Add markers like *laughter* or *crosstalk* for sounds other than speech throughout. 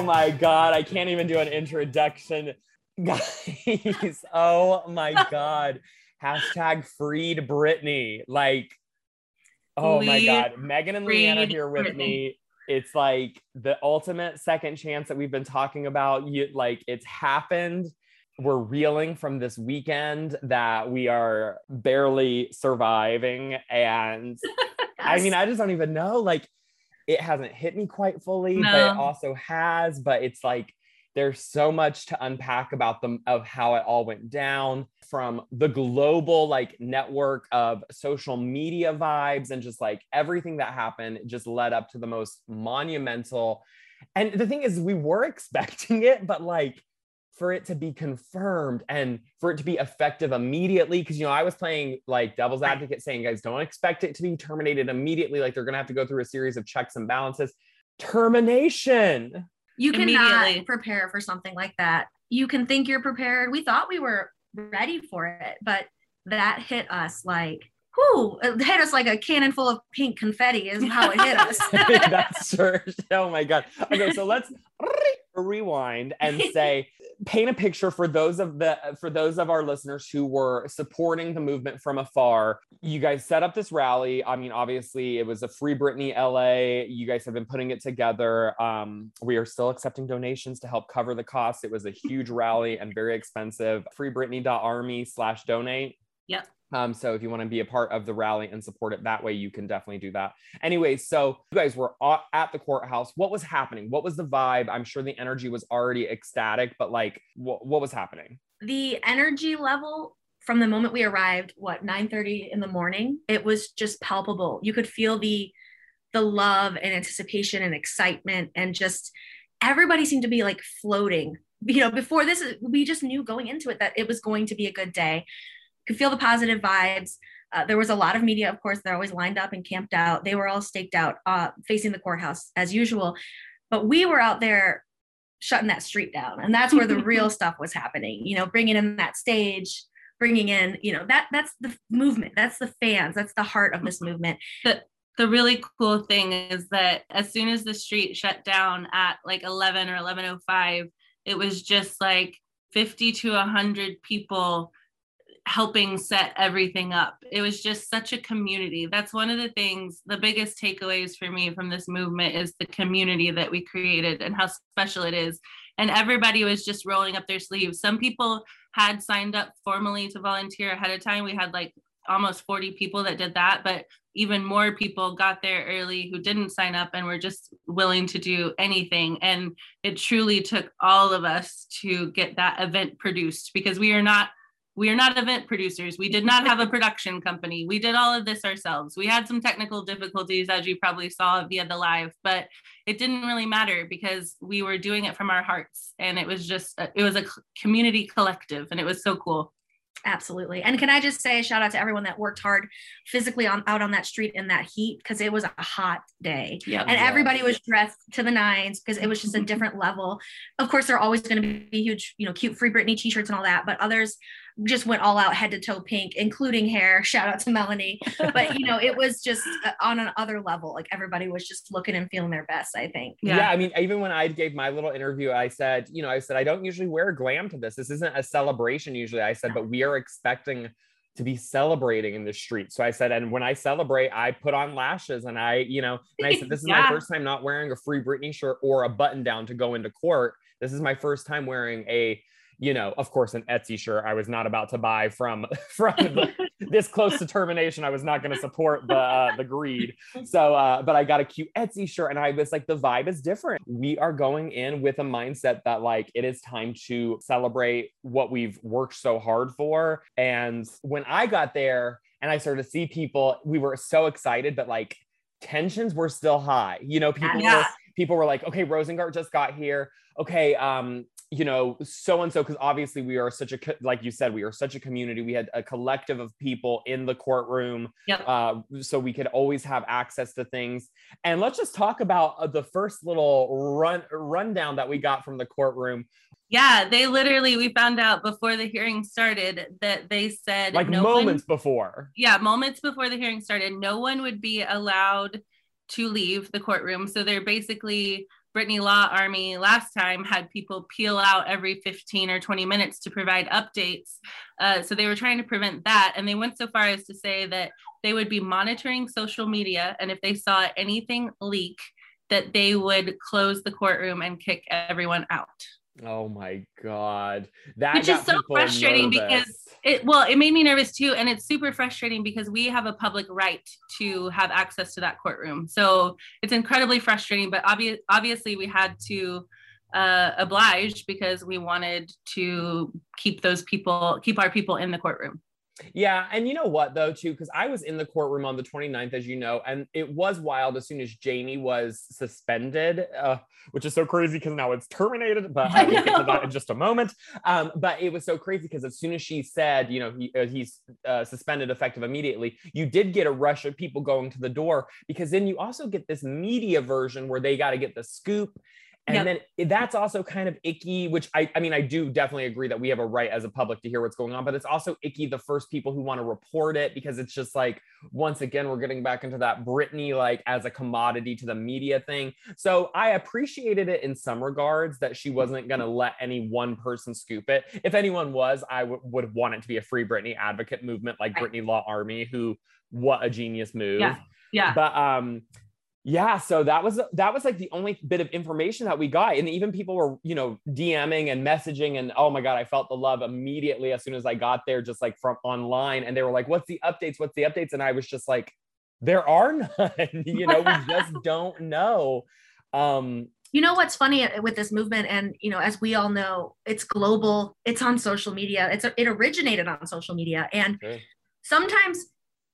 Oh my God. I can't even do an introduction. *laughs* Guys, oh my God. Hashtag freed Britney. Like, oh my God. Megan and Leanna here with Britney. me. It's like the ultimate second chance that we've been talking about. You like it's happened. We're reeling from this weekend that we are barely surviving. And *laughs* I mean, I just don't even know. Like, it hasn't hit me quite fully, no. but it also has. But it's like there's so much to unpack about them of how it all went down from the global like network of social media vibes and just like everything that happened just led up to the most monumental and the thing is we were *laughs* expecting it but like for it to be confirmed and for it to be effective immediately. Cause, you know, I was playing like devil's advocate saying, guys, don't expect it to be terminated immediately. Like they're going to have to go through a series of checks and balances. Termination. You cannot prepare for something like that. You can think you're prepared. We thought we were ready for it, but that hit us like, whoo, it hit us like a cannon full of pink confetti is how it hit us. *laughs* That's true. Oh my God. Okay, so let's rewind and *laughs* say paint a picture for those of the for those of our listeners who were supporting the movement from afar. You guys set up this rally. I mean obviously it was a free britney la you guys have been putting it together. Um, we are still accepting donations to help cover the cost. It was a huge rally and very expensive. Freebritney.army slash donate. Yep um, so if you want to be a part of the rally and support it that way, you can definitely do that. Anyway, so you guys were at the courthouse. What was happening? What was the vibe? I'm sure the energy was already ecstatic, but like, what, what was happening? The energy level from the moment we arrived, what 9:30 in the morning, it was just palpable. You could feel the the love and anticipation and excitement and just everybody seemed to be like floating. You know, before this, we just knew going into it that it was going to be a good day could feel the positive vibes. Uh, there was a lot of media, of course, they're always lined up and camped out. They were all staked out uh, facing the courthouse as usual. But we were out there shutting that street down. And that's where the *laughs* real stuff was happening, you know, bringing in that stage, bringing in, you know, that that's the movement, that's the fans, that's the heart of this movement. The, the really cool thing is that as soon as the street shut down at like 11 or 1105, it was just like 50 to 100 people helping set everything up. It was just such a community. That's one of the things, the biggest takeaways for me from this movement is the community that we created and how special it is. And everybody was just rolling up their sleeves. Some people had signed up formally to volunteer ahead of time. We had like almost 40 people that did that, but even more people got there early who didn't sign up and were just willing to do anything. And it truly took all of us to get that event produced because we are not we are not event producers. We did not have a production company. We did all of this ourselves. We had some technical difficulties, as you probably saw via the live, but it didn't really matter because we were doing it from our hearts. And it was just, uh, it was a community collective and it was so cool. Absolutely. And can I just say a shout out to everyone that worked hard physically on out on that street in that heat because it was a hot day. Yep. And everybody was dressed to the nines because it was just a *laughs* different level. Of course, there are always going to be huge, you know, cute free Britney t-shirts and all that, but others just went all out head to toe pink, including hair. *laughs* Shout out to Melanie. But you know, it was just uh, on another level. Like everybody was just looking and feeling their best, I think. Yeah. yeah. I mean, even when I gave my little interview, I said, you know, I said, I don't usually wear glam to this. This isn't a celebration usually. I said, but we are expecting to be celebrating in the street. So I said, and when I celebrate, I put on lashes and I, you know, and I said, this *laughs* is yeah. my first time not wearing a free Britney shirt or a button down to go into court. This is my first time wearing a you know, of course, an Etsy shirt I was not about to buy from *laughs* from the, this close to termination. I was not going to support the uh, the greed. So, uh, but I got a cute Etsy shirt, and I was like, the vibe is different. We are going in with a mindset that like it is time to celebrate what we've worked so hard for. And when I got there and I started to see people, we were so excited, but like tensions were still high. You know, people yeah. were people were like, okay, Rosengart just got here. Okay, um, you know, so and so, because obviously we are such a, like you said, we are such a community. We had a collective of people in the courtroom. Yep. Uh, so we could always have access to things. And let's just talk about uh, the first little run rundown that we got from the courtroom. Yeah, they literally, we found out before the hearing started that they said like no moments one, before. Yeah, moments before the hearing started, no one would be allowed to leave the courtroom. So they're basically Britney Law Army last time had people peel out every 15 or 20 minutes to provide updates. Uh, so they were trying to prevent that. And they went so far as to say that they would be monitoring social media. And if they saw anything leak, that they would close the courtroom and kick everyone out. Oh my god, that which is so frustrating nervous. because it well, it made me nervous too, and it's super frustrating because we have a public right to have access to that courtroom. So it's incredibly frustrating, but obvious obviously we had to uh, oblige because we wanted to keep those people, keep our people in the courtroom. Yeah. And you know what, though, too, because I was in the courtroom on the 29th, as you know, and it was wild as soon as Jamie was suspended, uh, which is so crazy because now it's terminated, but *laughs* I'll get to that in just a moment. Um, but it was so crazy because as soon as she said, you know, he, uh, he's uh, suspended effective immediately, you did get a rush of people going to the door because then you also get this media version where they got to get the scoop and yep. then that's also kind of icky, which I, I mean, I do definitely agree that we have a right as a public to hear what's going on, but it's also icky the first people who want to report it because it's just like, once again, we're getting back into that Britney like as a commodity to the media thing. So I appreciated it in some regards that she wasn't going to let any one person scoop it. If anyone was, I w- would want it to be a free Britney advocate movement like right. Britney Law Army, who, what a genius move. Yeah. Yeah. But, um, yeah so that was that was like the only bit of information that we got and even people were you know dming and messaging and oh my god i felt the love immediately as soon as i got there just like from online and they were like what's the updates? What's the updates? And i was just like there are *laughs* none you know we *laughs* just don't know. Um you know what's funny with this movement and you know as we all know it's global it's on social media it's it originated on social media and okay. sometimes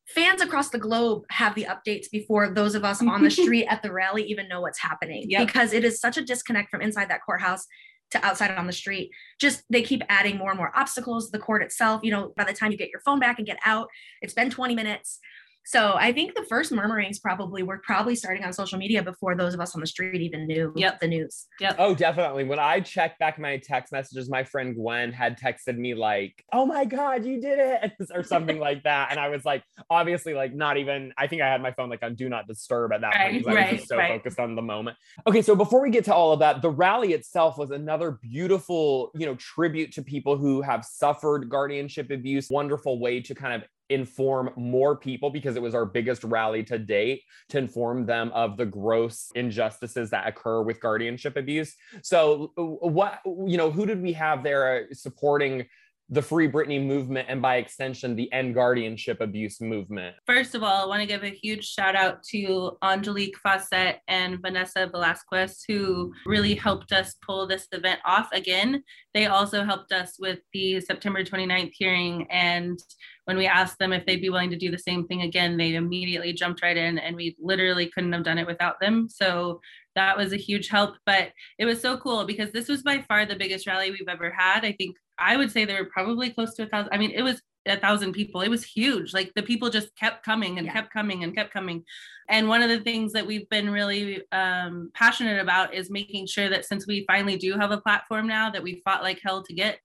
fans across the globe have the updates before those of us on the *laughs* street at the rally even know what's happening yep. because it is such a disconnect from inside that courthouse to outside on the street just they keep adding more and more obstacles to the court itself you know by the time you get your phone back and get out it's been 20 minutes so I think the first murmurings probably were probably starting on social media before those of us on the street even knew yep. the news. Yep. Oh, definitely. When I checked back my text messages, my friend Gwen had texted me like, "Oh my god, you did it," *laughs* or something like that, and I was like, obviously, like not even. I think I had my phone like on do not disturb at that right, point because I was just so right. focused on the moment. Okay, so before we get to all of that, the rally itself was another beautiful, you know, tribute to people who have suffered guardianship abuse. Wonderful way to kind of inform more people because it was our biggest rally to date to inform them of the gross injustices that occur with guardianship abuse. So, uh, what, you know, who did we have there supporting the Free Britney movement and by extension, the End Guardianship Abuse movement? First of all, I want to give a huge shout out to Angelique Fawcett and Vanessa Velasquez, who really helped us pull this event off again. They also helped us with the September 29th hearing. And when we asked them if they'd be willing to do the same thing again, they immediately jumped right in, and we literally couldn't have done it without them. So that was a huge help. But it was so cool because this was by far the biggest rally we've ever had. I think I would say there were probably close to a thousand. I mean, it was a thousand people. It was huge. Like the people just kept coming and yeah. kept coming and kept coming. And one of the things that we've been really um, passionate about is making sure that since we finally do have a platform now that we fought like hell to get,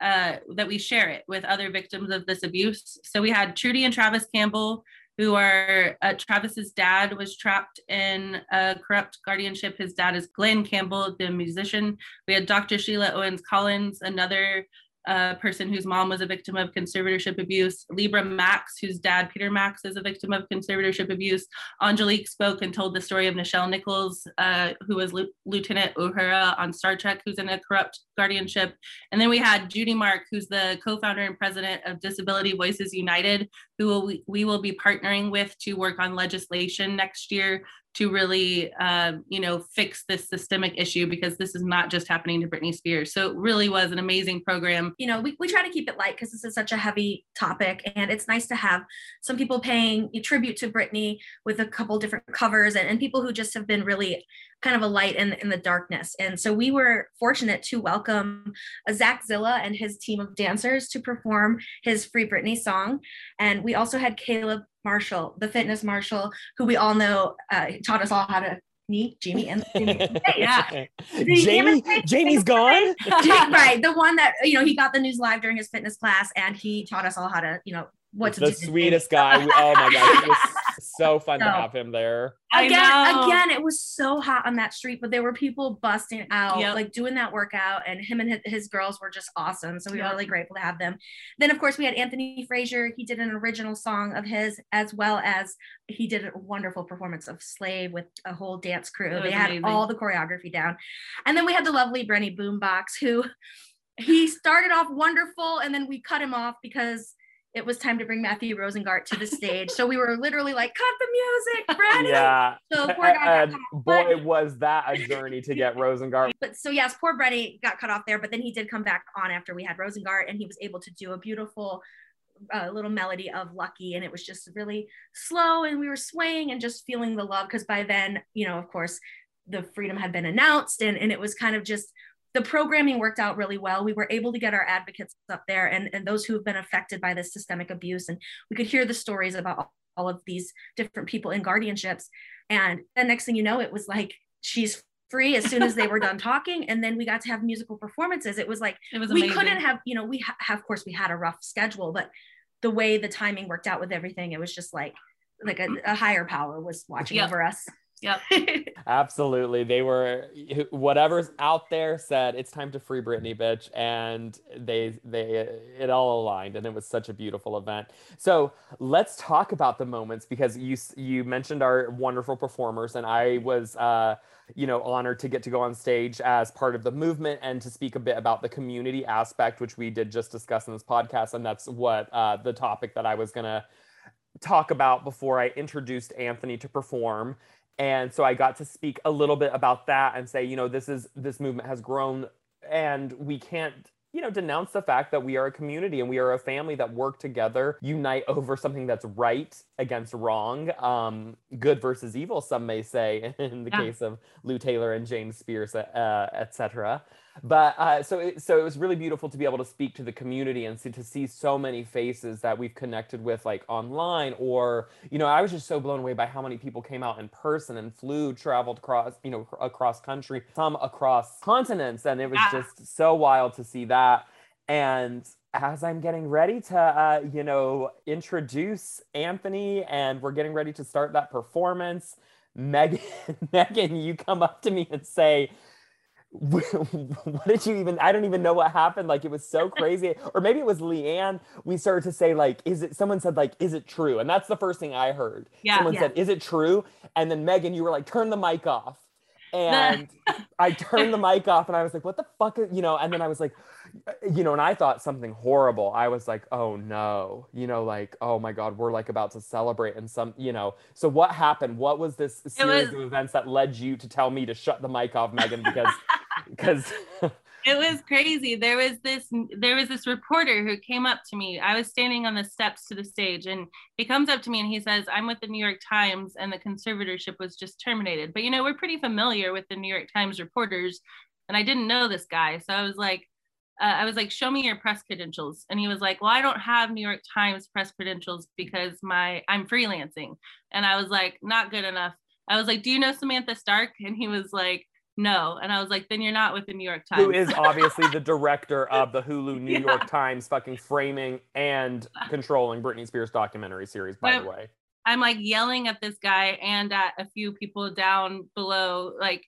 uh, that we share it with other victims of this abuse. So we had Trudy and Travis Campbell who are uh, Travis's dad was trapped in a corrupt guardianship. His dad is Glen Campbell, the musician. We had Dr. Sheila Owens Collins, another a person whose mom was a victim of conservatorship abuse, Libra Max, whose dad, Peter Max, is a victim of conservatorship abuse. Angelique spoke and told the story of Nichelle Nichols, uh, who was L- Lieutenant Uhura on Star Trek, who's in a corrupt guardianship. And then we had Judy Mark, who's the co founder and president of Disability Voices United, who will, we will be partnering with to work on legislation next year to really uh, you know fix this systemic issue because this is not just happening to britney spears. So it really was an amazing program. You know we, we try to keep it light because this is such a heavy topic and it's nice to have some people paying tribute to britney with a couple different covers and, and people who just have been really kind of a light in, in the darkness. And so we were fortunate to welcome Zach Zilla and his team of dancers to perform his Free Britney song. And we also had Caleb Marshall, the fitness marshall, who we all know uh, taught us all how to me, Jamie, and *laughs* yeah. Jamie, Jamie's gone. *laughs* right, the one that you know he got the news live during his fitness class, and he taught us all how to you know what the sweetest guy. oh my god, it was *laughs* so fun to have him there. Again, again, it was so hot on that street, but there were people busting out, yep. like doing that workout, and him and his, girls were just awesome. So we yep. were really grateful to have them. Then, of course, we had Anthony Frazier. He did an original song of his, as well as he did a wonderful performance of Slave with a whole dance crew. They had amazing. all the choreography down. And then we had the lovely Brenny Boombox, who *laughs* he started off wonderful, and then we cut him off because it was time to bring Matthew Rosengart to the stage. so we were literally like, cut the music, *laughs* Brenny. Yeah. So poor guy and boy, was that a journey to get Rosengart. But so yes, poor Brenny got cut off there, but then he did come back on after we had Rosengart and he was able to do a beautiful uh, little melody of Lucky. And it was just really slow and we were swaying and just feeling the love. Cause by then, you know, of course, the freedom had been announced and, and it was kind of just the programming worked out really well. We were able to get our advocates up there and, and those who have been affected by this systemic abuse. And we could hear the stories about all of these different people in guardianships. And the next thing you know, it was like, she's free as soon as they were done *laughs* talking. And then we got to have musical performances. It was like, it was we couldn't have, you know, we have, of course, we had a rough schedule, but the way the timing worked out with everything, it was just like, like a, a higher power was watching yep. over us. Yep. *laughs* Absolutely. They were whatever's out there said it's time to free Britney bitch and they they it all aligned and it was such a beautiful event. So, let's talk about the moments because you you mentioned our wonderful performers and I was uh you know honored to get to go on stage as part of the movement and to speak a bit about the community aspect which we did just discuss in this podcast and that's what uh the topic that I was going to talk about before I introduced Anthony to perform and so i got to speak a little bit about that and say you know this is this movement has grown and we can't you know denounce the fact that we are a community and we are a family that work together unite over something that's right against wrong um, good versus evil some may say *laughs* in the yeah. case of lou taylor and james spears uh, etc but uh, so it, so it was really beautiful to be able to speak to the community and see, to see so many faces that we've connected with like online or you know I was just so blown away by how many people came out in person and flew traveled across you know across country some across continents and it was yeah. just so wild to see that and as I'm getting ready to, uh, you know, introduce Anthony and we're getting ready to start that performance, Megan, *laughs* Megan, you come up to me and say, *laughs* what did you even i don't even know what happened like it was so crazy. Or maybe it was leanne we started to say like is it someone said like is it true? And that's the first thing i heard. Yeah, someone yeah. said is it true? And then megan you were like turn the mic off. And i turned the mic off and i was like what the fuck is, you know and then i was like uh, you know and i thought something horrible. I was like oh no. You know like oh my god we're like about to celebrate and some you know. So what happened? What was this series was, of events that led you to tell me to shut the mic off megan because because *laughs* it was crazy there was this there was this reporter who came up to me i was standing on the steps to the stage and he comes up to me and he says i'm with the new york times and the conservatorship was just terminated but you know we're pretty familiar with the new york times reporters and i didn't know this guy so i was like uh, I was like, show me your press credentials. And he was like, well, I don't have New York Times press credentials because my I'm freelancing. And I was like, not good enough. I was like, do you know Samantha Stark? And he was like, no. And I was like, then you're not with the New York Times. Who is obviously the director of the Hulu *laughs* New yeah. York Times fucking framing and *laughs* controlling Britney Spears documentary series, by but the way. I'm like yelling at this guy and at a few people down below, like,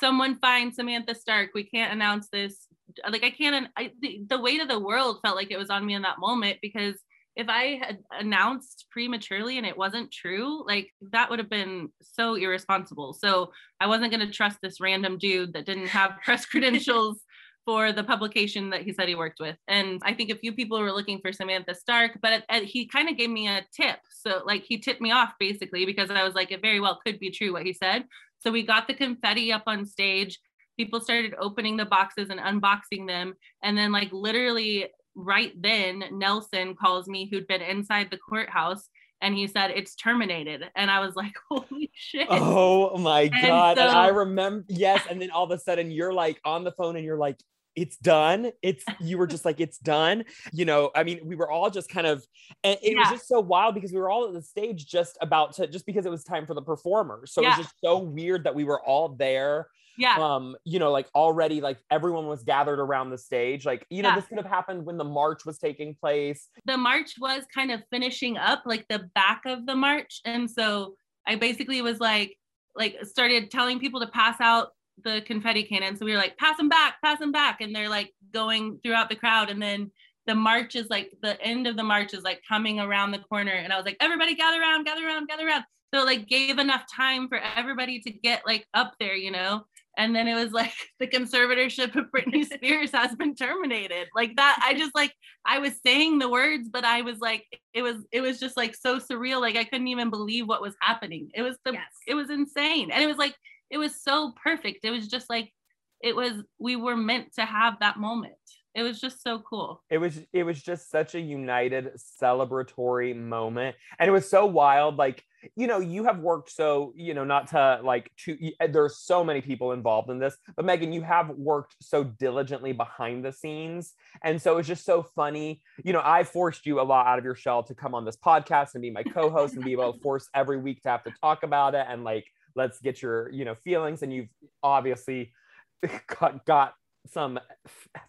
someone find Samantha Stark. We can't announce this. Like, I can't, I, the, the weight of the world felt like it was on me in that moment because if I had announced prematurely and it wasn't true, like that would have been so irresponsible. So I wasn't going to trust this random dude that didn't have *laughs* press credentials for the publication that he said he worked with. And I think a few people were looking for Samantha Stark, but he kind of gave me a tip. So, like, he tipped me off basically because I was like, it very well could be true what he said. So, we got the confetti up on stage. People started opening the boxes and unboxing them. And then, like, literally right then Nelson calls me who'd been inside the courthouse and he said it's terminated and i was like *laughs* holy shit oh my god so, and i remember yes and then all of a sudden you're like on the phone and you're like it's done. It's you were just like, it's done. You know, I mean, we were all just kind of, and it yeah. was just so wild because we were all at the stage just about to, just because it was time for the performers. So yeah. it was just so weird that we were all there. Yeah. Um, you know, like already, like everyone was gathered around the stage. Like, you know, yeah. this could have happened when the march was taking place. The march was kind of finishing up, like the back of the march. And so I basically was like, like started telling people to pass out the confetti cannon. So we were like, pass them back, pass them back. And they're like going throughout the crowd. And then the march is like the end of the march is like coming around the corner. And I was like, everybody gather around, gather around, gather around. So like gave enough time for everybody to get like up there, you know? And then it was like *laughs* the conservatorship of Britney *laughs* Spears has been terminated. Like that, I just like I was saying the words, but I was like, it was it was just like so surreal. Like I couldn't even believe what was happening. It was the yes. it was insane. And it was like it was so perfect. It was just like it was we were meant to have that moment. It was just so cool. It was it was just such a united celebratory moment. And it was so wild like you know, you have worked so, you know, not to like to eh, there's so many people involved in this, but Megan, you have worked so diligently behind the scenes. And so it's just so funny. You know, I forced you a lot out of your shell to come on this podcast and be my co-host and be able to force every week to have to talk about it and like let's get your you know feelings and you've obviously *laughs* got, got some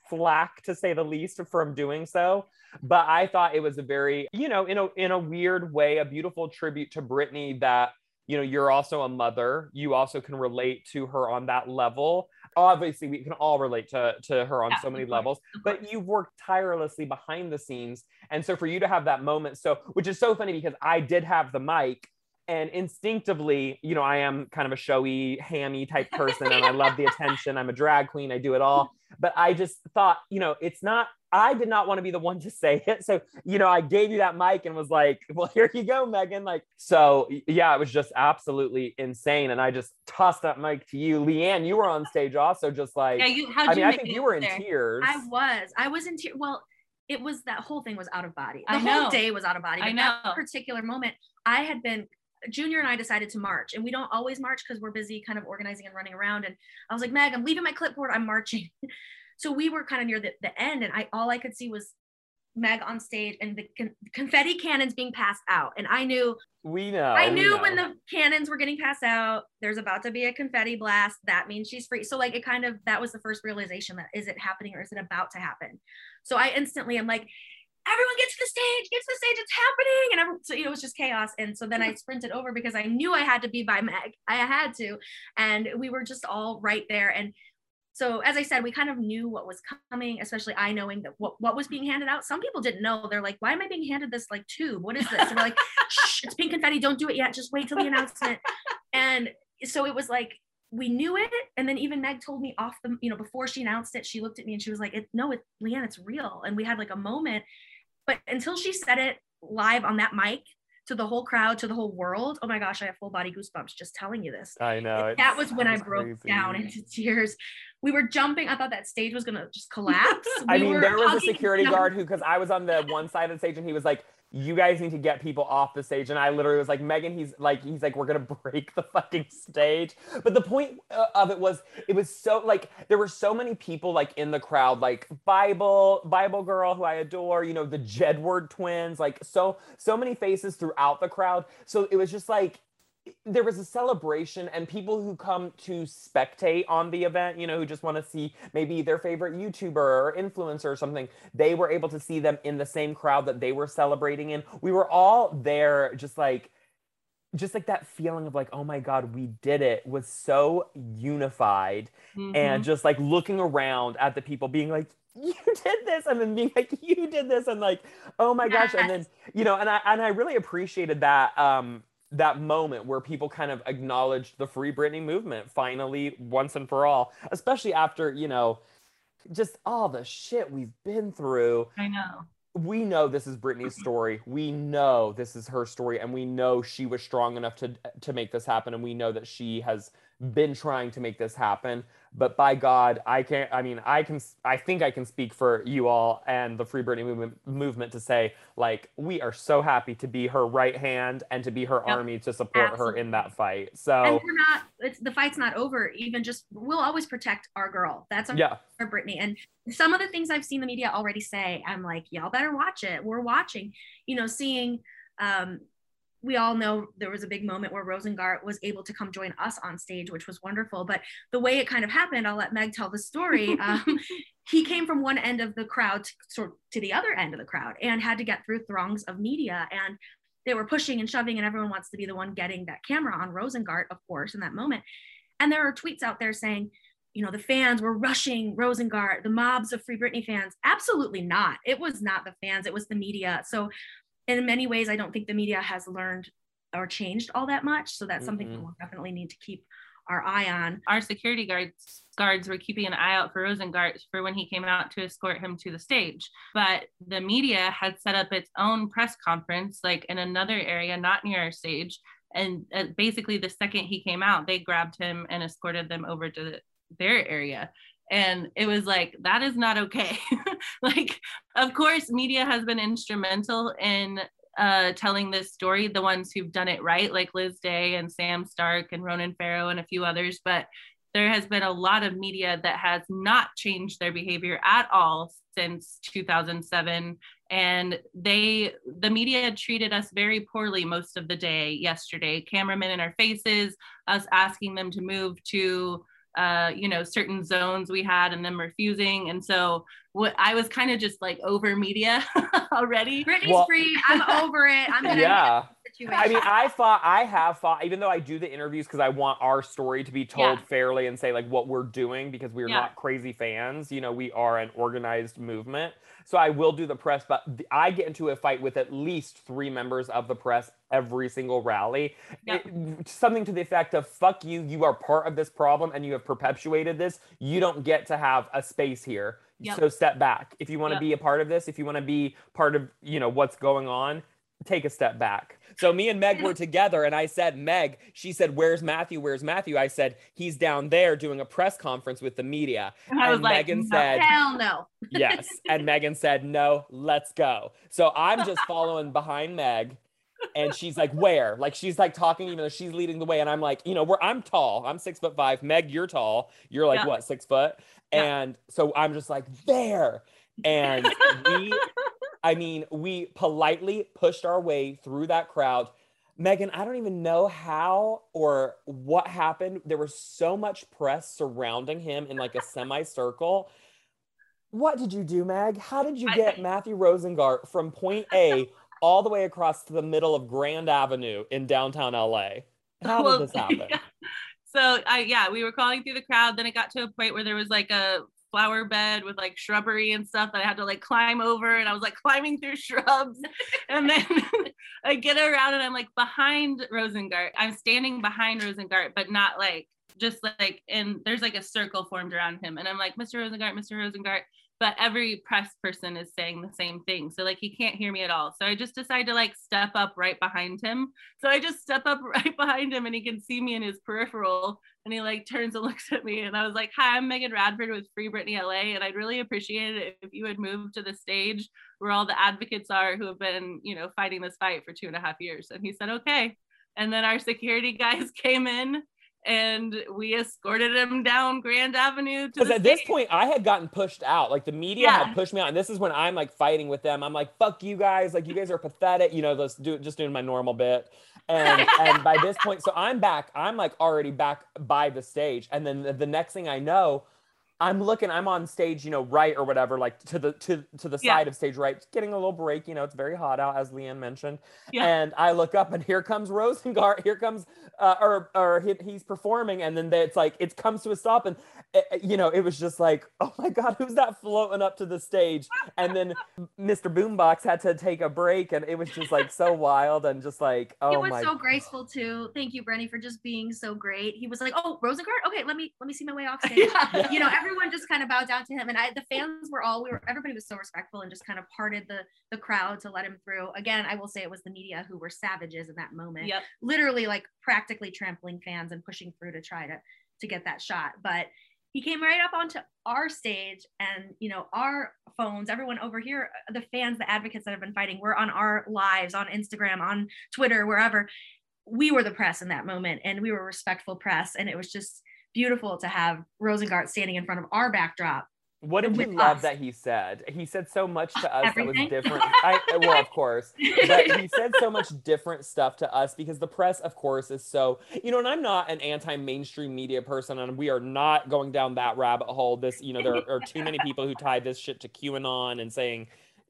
flack to say the least from doing so. But i thought it was a very you know in a in a weird way a beautiful tribute to britney that you know you're also a mother. You also can relate to her on that level. Obviously we can all relate to, to her on yeah, so many levels but you've worked tirelessly behind the scenes. And so for you to have that moment so which is so funny because i did have the mic and instinctively, you know, I am kind of a showy, hammy type *laughs* person and I love the attention. I'm a drag queen, I do it all. But I just thought, you know, it's not, I did not want to be the one to *laughs* say it. So, you know, I gave you that mic and was like, *laughs* well, here you go, Megan. Like, so yeah, it was just absolutely insane. And I just tossed that mic to you. Leanne, you were on stage also, just like, yeah, you, I mean, you I think you were in there? tears. I was, I was in tears. Well, it was that whole thing was out of body. The I whole know. day was out of body. But I know. That particular moment, I had been Junior and I decided to march, and we don't always march because we're busy kind of organizing and running around. And I was like, Meg, I'm leaving my clipboard. I'm marching. *laughs* so we were kind of near the, the end, and I all I could see was Meg on stage and the con- confetti cannons being passed out. And I knew we know. I knew know. when the cannons were getting passed out, there's about to be a confetti blast. That means she's free. So like it kind of that was the first realization that is it happening or is it about to happen? So I instantly am like, everyone get to the stage, get to the stage, it's happening. And everyone, so, you know, it was just chaos. And so then I sprinted over because I knew I had to be by Meg. I had to. And we were just all right there. And so as I said, we kind of knew what was coming, especially I knowing that what, what was being handed out. Some people didn't know. They're like, why am I being handed this like tube? What is this? And we're like, *laughs* shh, it's pink confetti. Don't do it yet. Just wait till the announcement. And so it was like we knew it and then even meg told me off the you know before she announced it she looked at me and she was like it, no it's leanne it's real and we had like a moment but until she said it live on that mic to the whole crowd, to the whole world, oh my gosh, I have full body goosebumps just telling you this. I know. That was when I broke crazy. down into tears. We were jumping. I thought that stage was gonna just *laughs* collapse. I mean, there was a security guard who, because I was on the one side of the stage, and he was like, you guys need to get people off the stage. And I literally was like, Megan, he's like, he's like, we're gonna *laughs* break the fucking stage. But the point uh, of it was, it was so like there were so many people like in the crowd, like Bible, Bible girl who I adore, you know, the Jedward twins, like so so many faces throughout the crowd. So it was just like there was a celebration and people who come to spectate on the event you know who just want to see maybe their favorite youtuber or influencer or something they were able to see them in the same crowd that they were celebrating in we were all there just like just like that feeling of like oh my god we did it was so unified mm-hmm. and just like looking around at the people being like you did this and then being like you did this and like oh my gosh and then *laughs* you know and i and i really appreciated that um that moment where people kind of acknowledged the free Britney movement finally once and for all, especially after, you know, just all the shit we've been through. I know. We know this is Britney's story. We know this is her story and we know she was strong enough to to make this happen and we know that she has been trying to make this happen but by god i can't i mean i can i think i can speak for you all and the free britney movement movement to say like we are so happy to be her right hand and to be her yep. army to support Absolutely. her in that fight so and we're not it's the fight's not over even just we'll always protect our girl that's our, yeah. our britney and some of the things i've seen the media already say i'm like y'all better watch it we're watching you know seeing um we all know there was a big moment where Rosengart was able to come join us on stage, which was wonderful. But the way it kind of happened, I'll let Meg tell the story. *laughs* Um, he came from one end of the crowd to, sort to the other end of the crowd and had to get through throngs of media. And they were pushing and shoving, and everyone wants to be the one getting that camera on Rosengart, of course, in that moment. And there are tweets out there saying, you know, the fans were rushing Rosengart, the mobs of Free Britney fans. Absolutely not. It was not the fans, it was the media. So in many ways, I don't think the media has learned or changed all that much. So that's mm-hmm. something we'll definitely need to keep our eye on. Our security guards guards were keeping an eye out for Rosengart for when he came out to escort him to the stage. But the media had set up its own press conference, like in another area, not near our stage. And uh, basically, the second he came out, they grabbed him and escorted them over to the, their area and it was like that is not okay. *laughs* Like of course media has been instrumental in uh, telling this story the ones who've done it right like liz day and sam stark and ronan farrow and a few others but there has been a lot of media that has not changed their behavior at all since 2007 and they the media treated us very poorly most of the day yesterday. Cameramen in our faces us asking them to move to uh, you know, certain zones we had and them refusing. And so what I was kind of just like over media *laughs* already. Britney's well, free. I'm over it. I'm *laughs* gonna yeah. I mean, I thought I have thought, even though I do the interviews because I want our story to be told yeah. fairly and say like what we're doing because we're yeah. not crazy fans. You know, we are an organized movement. So I will do the press, but I get into a fight with at least three members of the press every single rally. Yep. It, something to the effect of fuck you, you are part of this problem and you have perpetuated this. You don't get to have a space here. Yep. So step back. If you want to yep. be a part of this, if you want to be part of, you know, what's going on, take a step back. So me and Meg were together and I said, Meg, she said, Where's Matthew? Where's Matthew? I said, He's down there doing a press conference with the media. And, and Megan like, said, Hell no. *laughs* yes. And Megan said, No, let's go. So I'm just following behind Meg. And she's like, where? Like she's like talking, even though she's leading the way. And I'm like, you know, where I'm tall. I'm six foot five. Meg, you're tall. You're like yeah. what, six foot? Yeah. And so I'm just like, there. And we I mean, we politely pushed our way through that crowd. Megan, I don't even know how or what happened. There was so much press surrounding him in like a semicircle. What did you do, Meg? How did you get Matthew Rosengart from point A all the way across to the middle of Grand Avenue in downtown LA? How well, did this happen? *laughs* Yeah. So I yeah, we were crawling through the crowd. Then it got to a point where there was like a flower bed with like shrubbery and stuff that I had to like climb over and I was like climbing through shrubs and then *laughs* I get around and I'm like behind Rosengart. I'm standing behind Rosengart, but not like just like and there's like a circle formed around him and I'm like Mr. Rosengart, Mr. Rosengart but every press person is saying the same thing. So like he can't hear me at all. So I just decide to like step up right behind him. So I just step up *laughs* right behind him and he can see me in his peripheral and he like turns and *laughs* looks at me and I was like, "Hi, I'm Megan Radford with Free Britney LA and I'd really appreciate it if you would move to the stage where all the advocates are who have been, you know, fighting this fight for two and a half years." And he said, "Okay." And then our security *laughs* guys came in and we escorted him down Grand Avenue. Because at this point, I had gotten pushed out. Like the media yeah. had pushed me out, and this is when I'm like fighting with them. I'm like, "Fuck you guys! Like you guys are pathetic." You know, let's do just doing my normal bit. And and by this point, so I'm back. I'm like already back by the stage, and then the, the next thing I know, I'm looking, I'm on stage, you know, right or whatever, like to the to to the yeah. side of stage right, getting a little break. You know, it's very hot out, as Leanne mentioned. Yeah. And I look up, and here comes Rosengart. Here comes, uh, or or he, he's performing, and then they, it's like it comes to a stop, and it, eh, eh, you know, it was just like, oh my god, *laughs* who's that floating up to the stage? And then Mr. Boombox had to take a break, and it was just like so *laughs* wild, and just like, oh my. He was so graceful too. Thank you, Brenny, for just being so great. He was like, oh, Rosengart, okay, let me let me see my way off stage. *laughs* Yeah. You know everyone just kind of bowed down to him. And I, the fans were all, we were, everybody was so respectful and just kind of parted the, the crowd to let him through. Again, I will say it was the media who were savages in that moment. Yep. Literally like practically trampling fans and pushing through to try to, to get that shot. But he came right up onto our stage and you know our phones everyone over here the fans the advocates that have been fighting we're on our lives on instagram on twitter wherever we were the press in that moment and we were respectful press and it was just beautiful to have rosengart standing in front of our backdrop What did you love us. that he said? He said so much to us Everything. that was different. I, well, of course, but he said so much *laughs* different stuff to us because the press, of course, is so you know. And I'm not an anti-mainstream media person, and we are not going down that rabbit hole. This, you know, there are too many people who tie this shit to QAnon and saying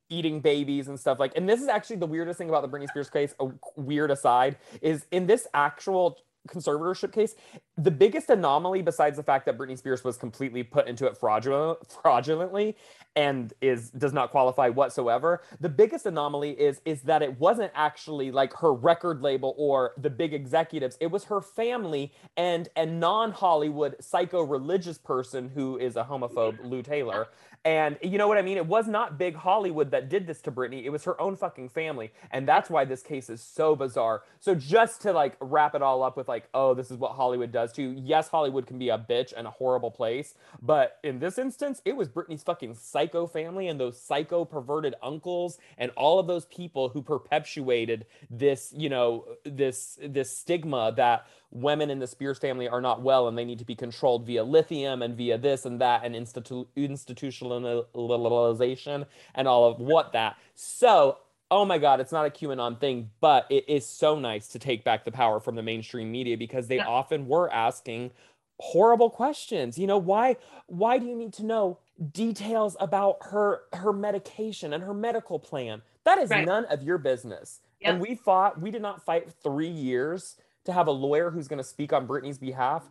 eating babies and stuff like. And this is actually the weirdest thing about the Britney Spears case. A weird aside is in this actual conservatorship case, the biggest anomaly, besides the fact that Britney Spears was completely put into it fraudulent, fraudulently and is does not qualify whatsoever, the biggest anomaly is is that it wasn't actually like her record label or the big executives. It was her family and a non-Hollywood psycho-religious person who is a homophobe, Lou Taylor. And you know what I mean? It was not big Hollywood that did this to Britney. It was her own fucking family. And that's why this case is so bizarre. So just to like wrap it all up with like, oh, this is what Hollywood does to you. Yes, Hollywood can be a bitch and a horrible place. But in this instance, it was Britney's fucking psycho family and those psycho perverted uncles and all of those people who perpetuated this, you know, this this stigma that women in the Spears family are not well and they need to be controlled via lithium and via this and that and institu- institutionalization and all of what that. So, oh my God, it's not a QAnon thing, but it is so nice to take back the power from the mainstream media because they Yeah. often were asking horrible questions. You know, why why do you need to know details about her her medication and her medical plan? That is Right. none of your business. And we fought, we did not fight 3 years to have a lawyer who's going to speak on Britney's behalf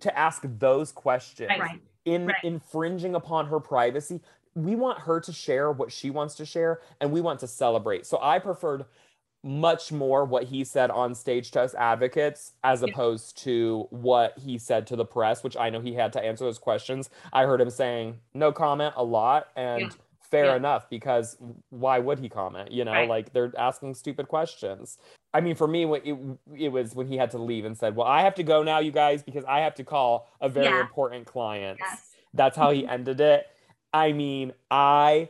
to ask those questions Right. in Right. infringing upon her privacy. We want her to share what she wants to share and we want to celebrate. So I preferred much more what he said on stage to us advocates as Yeah. opposed to what he said to the press, which I know he had to answer those questions. I heard him saying no comment a lot and Yeah. fair Yeah. enough because why would he comment? You know, Right. like they're asking stupid questions. I mean, for me, it, it was when he had to leave and said, "Well, I have to go now, you guys, because I have to call a very Yeah. important client." Yes. That's how he mm-hmm. ended it. I mean, I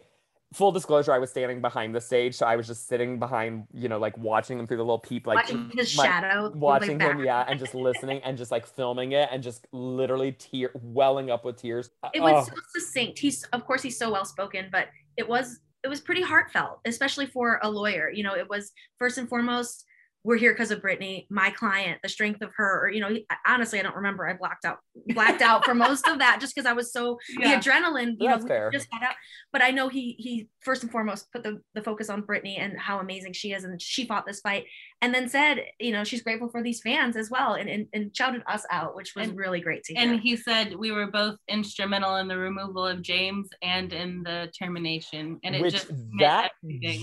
full disclosure, I was standing behind the stage, so I was just sitting behind, you know, like watching him through the little peep, like Watching mm, his my- shadow. watching him, yeah, and just listening and just like filming it and just literally tear welling up with tears. Uh, it was Oh, so succinct. He's of course he's so well spoken, but it was it was pretty heartfelt, especially for a lawyer. You know, it was first and foremost, we're here because of Britney, my client, the strength of her. Or, you know, honestly, I don't remember. I blacked out, blacked out for most of that just because I was so Yeah. the adrenaline. You That's know, fair. just got out. But I know he he first and foremost put the the focus on Britney and how amazing she is, and she fought this fight, and then said, you know, she's grateful for these fans as well, and and, and shouted us out, which was And- really great to hear. And he said we were both instrumental in the removal of James and in the termination. And it which just that.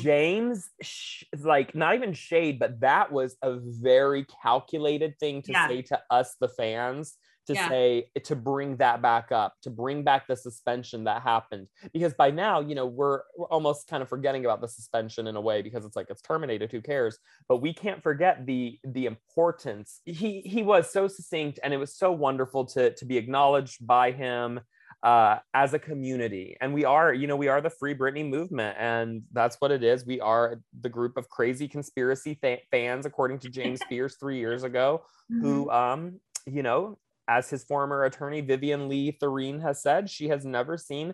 James, sh- like not even shade, but that was a very calculated thing to Yeah. say to us, the fans, to Yeah. say to bring that back up, to bring back the suspension that happened. Because by now, you know, we're, we're almost kind of forgetting about the suspension in a way because it's like it's terminated. Who cares? But we can't forget the the importance. He he was so succinct, and it was so wonderful to to be acknowledged by him uh, as a community. And we are, you know, we are the Free Britney movement, and that's what it is. We are the group of crazy conspiracy fa- fans, according to James *laughs* Spears three years ago, Mhm. who, um, you know, as his former attorney Vivian Lee Thoreen has said, she has never seen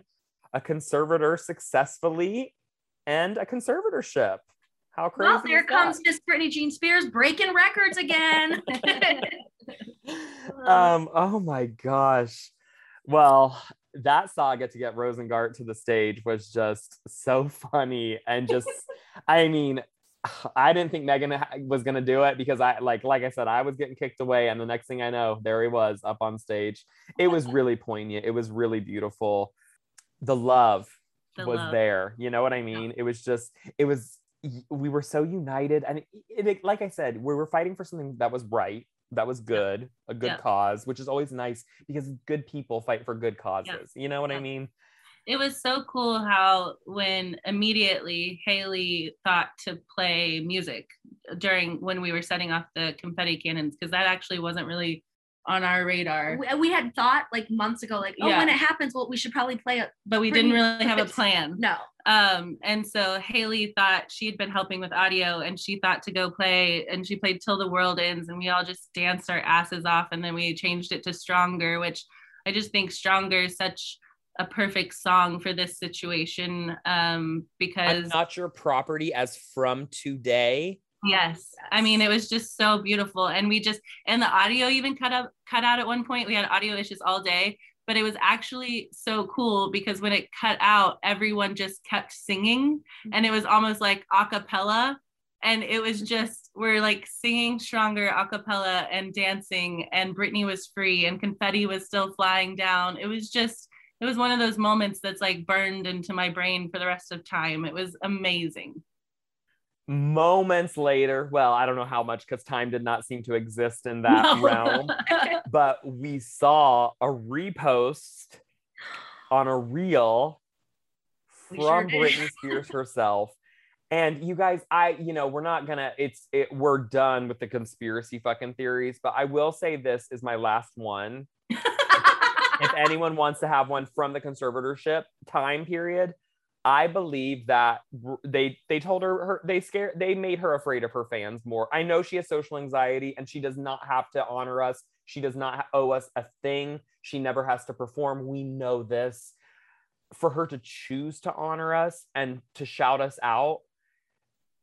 a conservator successfully end a conservatorship. How crazy! Well, there comes Miss Britney Jean Spears breaking records again. *laughs* *laughs* um oh my gosh well that saga to get rosengart to the stage was just so funny and just i mean *sighs* i didn't think megan was going to do it because i like like i said i was getting kicked away and the next thing i know there he was up on stage it was really poignant it was really beautiful the love The was love. there you know what i mean it was just it was we were so united and it, it, like i said we were fighting for something that was right That was good, a good Yeah. cause, which is always nice because good people fight for good causes. You know what I mean? It was so cool how when immediately Haley thought to play music during when we were setting off the confetti cannons because that actually wasn't really on our radar. We, we had thought like months ago, like, oh, Yeah. when it happens, well, we should probably play it. But we didn't really have a plan. No, Um, and so Haley thought she had been helping with audio and she thought to go play and she played Till the World Ends and we all just danced our asses off and then we changed it to Stronger, which I just think Stronger is such a perfect song for this situation. Um, I'm because not your property as from today. Yes. I mean, it was just so beautiful. And we just, and the audio even cut up, cut out at one point. We had audio issues all day, but it was actually so cool because when it cut out, everyone just kept singing and it was almost like a cappella. And it was just, we're like singing stronger a cappella and dancing, and Britney was free and confetti was still flying down. It was just, it was one of those moments that's like burned into my brain for the rest of time. It was amazing. Moments later, well, I don't know how much because time did not seem to exist in that No. realm, *laughs* but we saw a repost on a reel We from sure. Britney Spears herself. And you guys, I, you know, we're not gonna, it's, it, we're done with the conspiracy fucking theories, but I will say this is my last one. *laughs* if anyone wants to have one from the conservatorship time period, I believe that they they told her, her they scared they made her afraid of her fans more. I know she has social anxiety and she does not have to honor us. She does not owe us a thing. She never has to perform. We know this. For her to choose to honor us and to shout us out,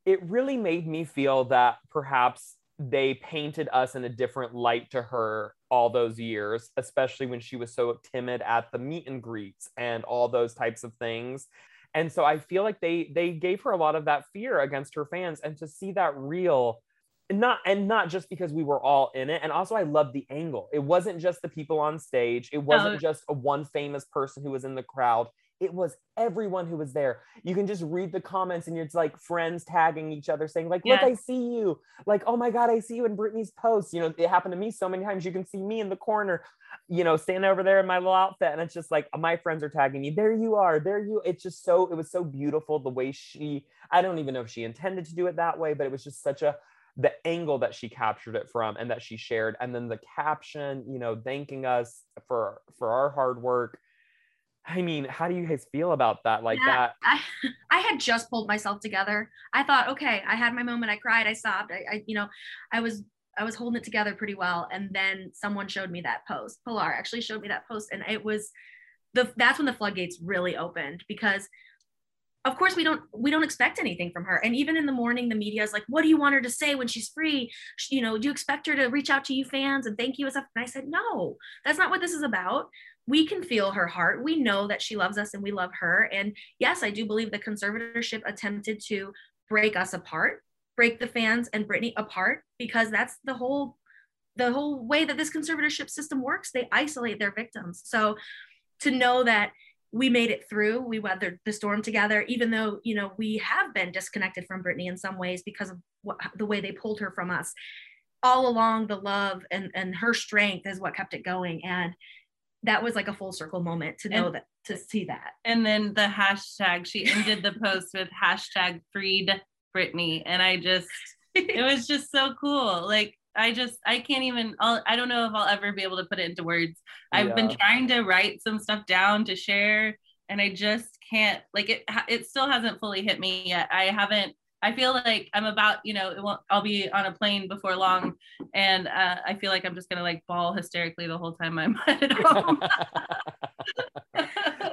it really made me feel that perhaps they painted us in a different light to her all those years, especially when she was so timid at the meet and greets and all those types of things. And so I feel like they they gave her a lot of that fear against her fans and to see that real not and not just because we were all in it and also I loved the angle. It wasn't just the people on stage. It wasn't No. just a one famous person who was in the crowd. It was everyone who was there. You can just read the comments and it's like friends tagging each other saying like, "Look, I see you." Like, "Oh my god, I see you in Britney's post." You know, it happened to me so many times. You can see me in the corner, you know, standing over there in my little outfit and it's just like my friends are tagging me. There you are. There you. It's just so it was so beautiful the way she I don't even know if she intended to do it that way, but it was just such a the angle that she captured it from and that she shared and then the caption, you know, thanking us for for our hard work. I mean, how do you guys feel about that? Like Yeah. that I *laughs* I had just pulled myself together. I thought, okay, I had my moment. I cried. I sobbed. I, I you know, I was I was holding it together pretty well. And then someone showed me that post. Pilar actually showed me that post, and it was the that's when the floodgates really opened because of course we don't we don't expect anything from her and even in the morning the media is like what do you want her to say when she's free you know do you expect her to reach out to you fans and thank you and stuff and i said no that's not what this is about we can feel her heart. We know that she loves us and we love her. And yes i do believe the conservatorship attempted to break us apart break the fans and Britney apart because that's the whole the whole way that this conservatorship system works. They isolate their victims. So to know that we made it through we weathered the storm together even though you know we have been disconnected from Britney in some ways because of what, the way they pulled her from us. All along the love and and her strength is what kept it going. And that was like a full circle moment to know And- that to see that. And then the hashtag she ended the post with hashtag freed Britney. And I just it was just so cool. Like I just I can't even I'll, I don't know if I'll ever be able to put it into words. I've been trying to write some stuff down to share and I just can't like it it still hasn't fully hit me yet. I haven't I feel like I'm about you know I'll be on a plane before long and uh, I feel like I'm just gonna like bawl hysterically the whole time *laughs* I'm at home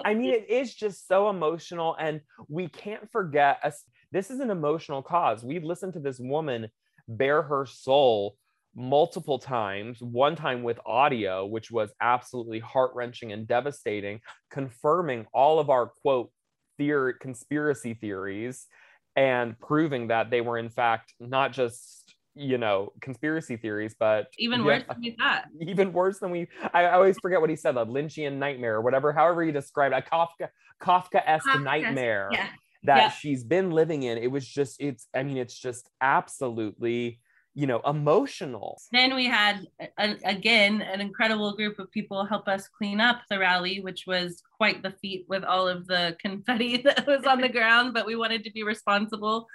I mean, it is just so emotional, and we can't forget. This is an emotional cause. We've listened to this woman bare her soul multiple times, one time with audio, which was absolutely heart wrenching and devastating, confirming all of our quote theory, conspiracy theories and proving that they were, in fact, not just you know conspiracy theories but even yeah, worse than we thought. *laughs* even worse than we I, I always forget what he said a lynchian nightmare or whatever however you describe it, a kafka kafka-esque Kafkaesque, nightmare yeah. that Yeah. she's been living in. It was just it's i mean it's just absolutely you know, emotional. Then we had a, again an incredible group of people help us clean up the rally, which was quite the feat with all of the *laughs* confetti that was on the ground, but we wanted to be responsible.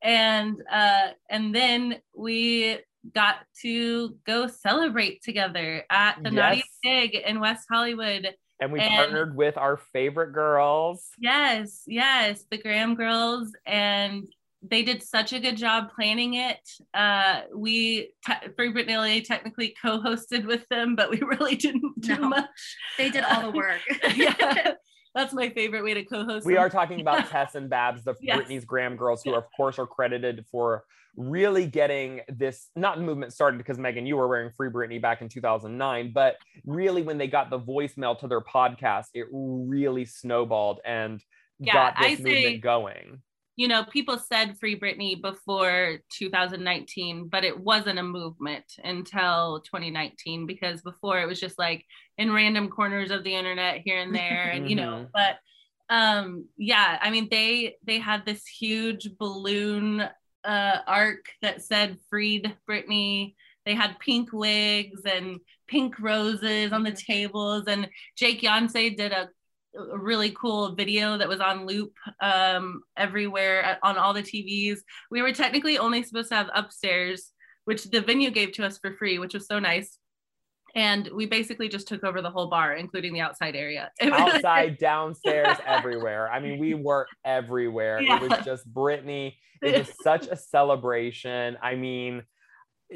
And uh, and then we got to go celebrate together at the yes. Naughty Pig in West Hollywood. And we and partnered with our favorite girls. Yes, yes, the Gram girls. And they did such a good job planning it. Uh, we te- Free Britney LA technically co-hosted with them, but we *laughs* really didn't do no, much. They did all the work. *laughs* yeah, *laughs* that's my favorite way to co-host. We them. are talking about Tess and Babs, the yes. Britney's Gram girls, who of course are credited for really getting this not movement started because Megan, you were wearing Free Britney back in 2009, but really when they got the voicemail to their podcast, it really snowballed and yeah, got this I movement say, going you know, people said Free Britney before 2019, but it wasn't a movement until 2019 because before it was just like in random corners of the internet here and there, and you know, mm-hmm. but um yeah i mean they they had this huge balloon uh arc that said freed britney they had pink wigs and pink roses on the mm-hmm. tables and jake Yonsei did a a really cool video that was on loop um, everywhere on all the TVs. We were technically only supposed to have upstairs, which the venue gave to us for free, which was so nice. And we basically just took over the whole bar, including the outside area. *laughs* outside, *laughs* downstairs, everywhere. I mean, we *laughs* were everywhere. Yeah. It was just Britney. It was such a celebration. I mean,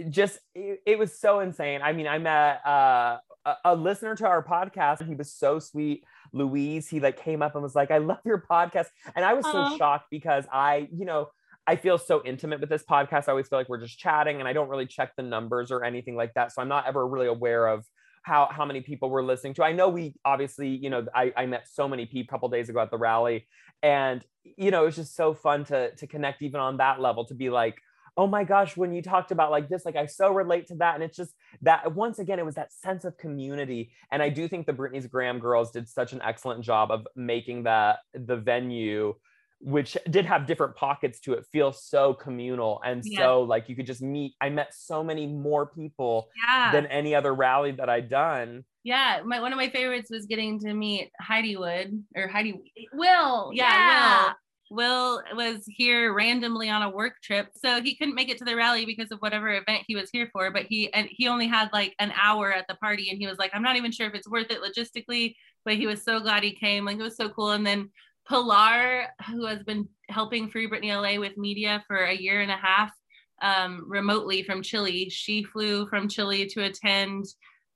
just it, it was so insane. I mean, I met uh, a, a listener to our podcast. And he was so sweet. Louise, he like came up and was like, I love your podcast. And I was so shocked because I, you know, I feel so intimate with this podcast. I always feel like we're just chatting and I don't really check the numbers or anything like that. So I'm not ever really aware of how how many people were listening to. I know we obviously, you know, I, I met so many people a couple days ago at the rally. And, you know, it was just so fun to to connect even on that level to be like, oh my gosh, when you talked about like this, like I so relate to that. And it's just that once again, it was that sense of community. And I do think the Britney's Gram girls did such an excellent job of making that the venue which did have different pockets to it feel so communal and yeah. so like you could just meet i met so many more people yeah. than any other rally that i'd done yeah my one of my favorites was getting to meet heidi wood or heidi will yeah, yeah. will Will was here randomly on a work trip, so he couldn't make it to the rally because of whatever event he was here for. But he and he only had like an hour at the party, and he was like, "I'm not even sure if it's worth it logistically," but he was so glad he came. Like it was so cool. And then Pilar, who has been helping Free Britney LA with media for a year and a half, um, remotely from Chile, she flew from Chile to attend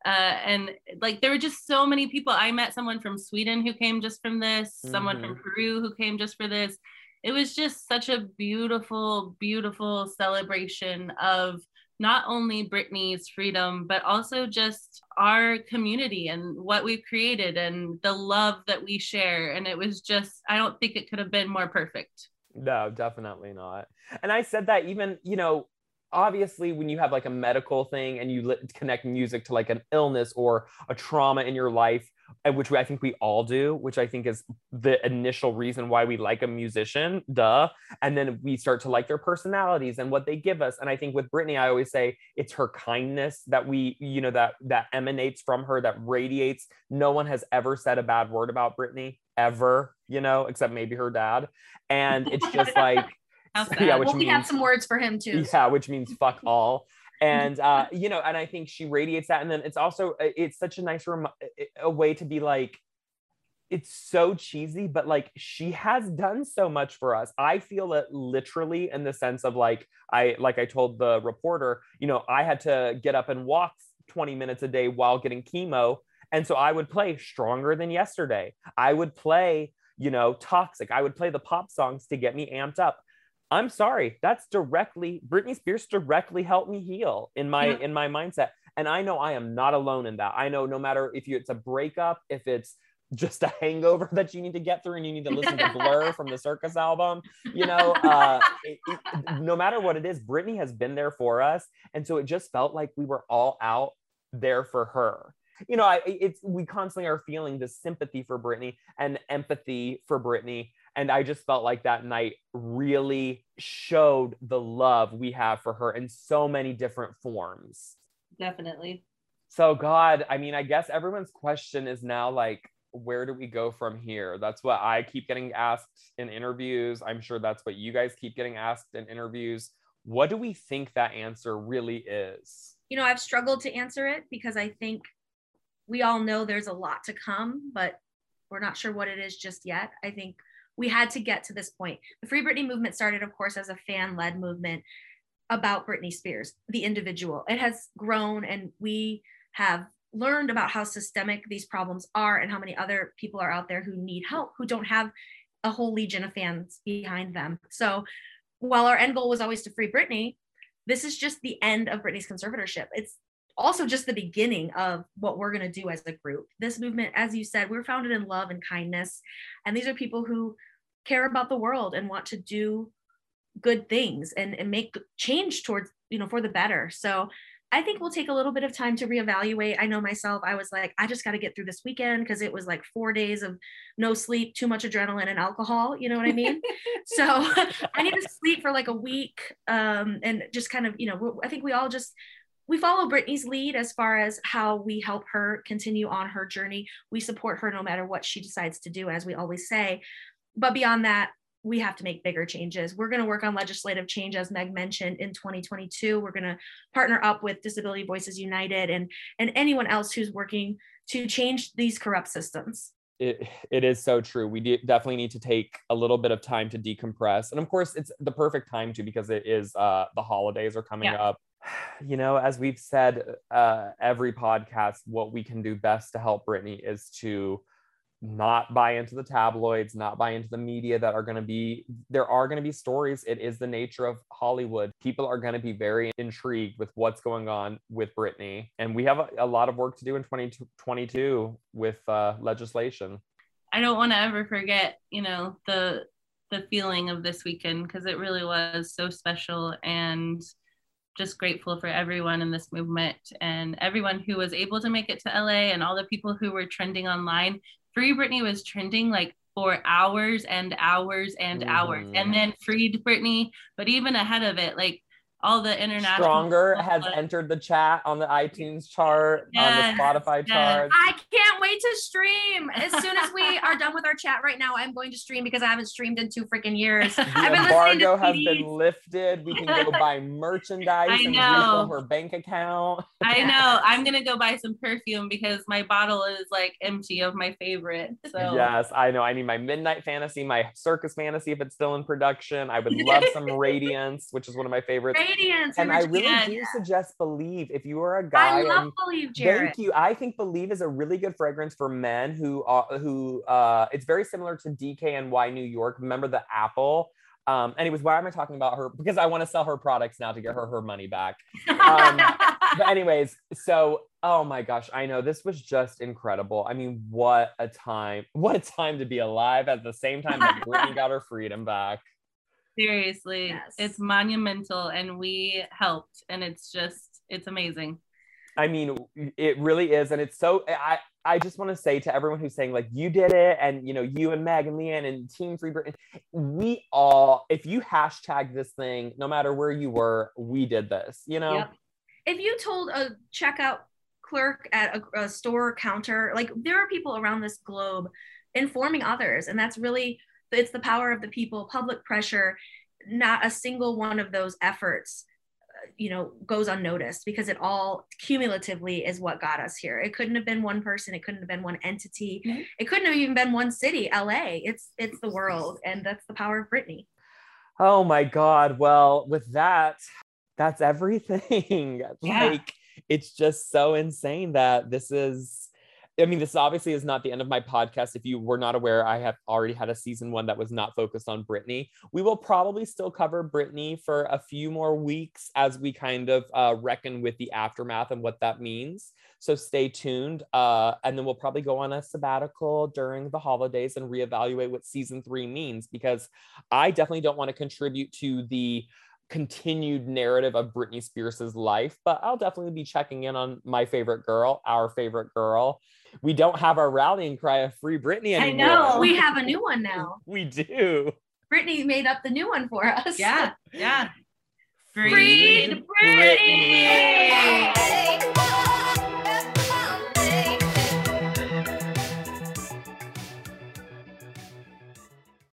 uh, and like there were just so many people. I met someone from Sweden who came just from this, mm-hmm. someone from mm-hmm. Peru who came just for this. It was just such a beautiful, beautiful celebration of not only Britney's freedom, but also just our community and what we've created and the love that we share. And it was just, I don't think it could have been more perfect. No, definitely not. And I said that even, you know, obviously when you have like a medical thing and you li- connect music to like an illness or a trauma in your life which I think we all do, which I think is the initial reason why we like a musician, duh. And then we start to like their personalities and what they give us. And I think with Britney, I always say it's her kindness that we, you know, that that emanates from her, that radiates. No one has ever said a bad word about Britney ever, you know, except maybe her dad. And it's just like *laughs* yeah, which well, means, we have some words for him too. Yeah, which means fuck *laughs* all. And uh, you know, and I think she radiates that. And then it's also uh, it's such a nice rem- a way to be like, it's so cheesy, but like she has done so much for us. I feel it literally in the sense of like I like I told the reporter, you know, I had to get up and walk 20 minutes a day while getting chemo. And so I would play stronger than yesterday. I would play, you know, toxic. I would play the pop songs to get me amped up. I'm sorry. That's directly Britney Spears directly helped me heal in my yeah. in my mindset. And I know I am not alone in that. I know no matter if you it's a breakup, if it's just a hangover *laughs* that you need to get through and you need to listen to *laughs* Blur from the Circus album, you know, uh, it, it, no matter what it is, Britney has been there for us. And so it just felt like we were all out there for her you know, I, it's we constantly are feeling this sympathy for Britney and empathy for Britney And I just felt like that night really showed the love we have for her in so many different forms. Definitely. So, God, I mean, I guess everyone's question is now like, where do we go from here? That's what I keep getting asked in interviews. I'm sure that's what you guys keep getting asked in interviews. What do we think that answer really is? You know, I've struggled to answer it because I think we all know there's a lot to come, but we're not sure what it is just yet. I think we had to get to this point. The Free Britney movement started, of course, as a fan led movement about Britney Spears, the individual. It has grown, and we have learned about how systemic these problems are and how many other people are out there who need help, who don't have a whole legion of fans behind them. So while our end goal was always to free Britney, this is just the end of Britney's conservatorship. It's also just the beginning of what we're going to do as a group. This movement, as you said, we're founded in love and kindness. And these are people who care about the world and want to do good things and, and make change towards, you know, for the better. So I think we'll take a little bit of time to reevaluate. I know myself, I was like, I just got to get through this weekend because it was like four days of no sleep, too much adrenaline and alcohol. You know what I mean? *laughs* so *laughs* I need to sleep for like a week um, and just kind of, you know, I think we all just, we follow Britney's lead as far as how we help her continue on her journey. We support her no matter what she decides to do, as we always say. But beyond that, we have to make bigger changes. We're going to work on legislative change, as Meg mentioned, in 2022. We're going to partner up with Disability Voices United and, and anyone else who's working to change these corrupt systems. It, it is so true. We de- definitely need to take a little bit of time to decompress. And of course, it's the perfect time to because it is uh, the holidays are coming yeah. up. You know, as we've said uh, every podcast, what we can do best to help Britney is to not buy into the tabloids, not buy into the media that are going to be, there are going to be stories. It is the nature of Hollywood. People are going to be very intrigued with what's going on with Britney. And we have a, a lot of work to do in 2022 with uh, legislation. I don't want to ever forget, you know, the the feeling of this weekend because it really was so special and just grateful for everyone in this movement and everyone who was able to make it to LA and all the people who were trending online Free Britney was trending like for hours and hours and mm. hours, and mm-hmm. then Freed Britney. But even ahead of it, like all the international stronger has entered the chat on the itunes chart yes, on the spotify yes. chart i can't wait to stream. As soon as we are done with our chat right now i'm going to stream because i haven't streamed in two freaking years. The I've been embargo has been lifted. We can go *laughs* buy merchandise and refill her bank account. I *laughs* know. I'm gonna go buy some perfume because my bottle is like empty of my favorite so. Yes i know. I need my midnight fantasy my circus fantasy if it's still in production. I would love some *laughs* radiance which is one of my favorites radiance. And I really do suggest Believe if you are a guy. I love Believe, Jared. Thank you. I think Believe is a really good fragrance for men who uh, who uh, it's very similar to DKNY New York. Remember the apple? Um, anyways, why am I talking about her? Because I want to sell her products now to get her her money back. Um, but *laughs* anyways, so oh my gosh, I know this was just incredible. I mean, what a time! *laughs* What a time to be alive at the same time that Britney got her freedom back. Seriously, yes. it's monumental and we helped and it's just it's amazing. I mean, it really is and it's so I I just want to say to everyone who's saying like you did it and you know you and Meg and Leanne and Team Free Britain, we all if you hashtag this thing, no matter where you were, we did this, you know. Yep. If you told a checkout clerk at a, a store counter, like there are people around this globe informing others, and that's really it's the power of the people public pressure not a single one of those efforts uh, you know goes unnoticed because it all cumulatively is what got us here. It couldn't have been one person. It couldn't have been one entity. Mm-hmm. it couldn't have even been one city la it's it's the world and that's the power of britney. Oh my god. Well with that that's everything. *laughs* Yeah. like it's just so insane that this is I mean, this obviously is not the end of my podcast. If you were not aware, I have already had a season one that was not focused on Britney. We will probably still cover Britney for a few more weeks as we kind of uh, reckon with the aftermath and what that means. So stay tuned. Uh, and then we'll probably go on a sabbatical during the holidays and reevaluate what season three means because I definitely don't want to contribute to the continued narrative of Britney Spears's life, but I'll definitely be checking in on my favorite girl, our favorite girl. We don't have our rallying cry of free Britney anymore. I know. We have a *laughs* new one now. we do. Britney made up the new one for us. Yeah. Yeah. Free, Freed Britney. Britney.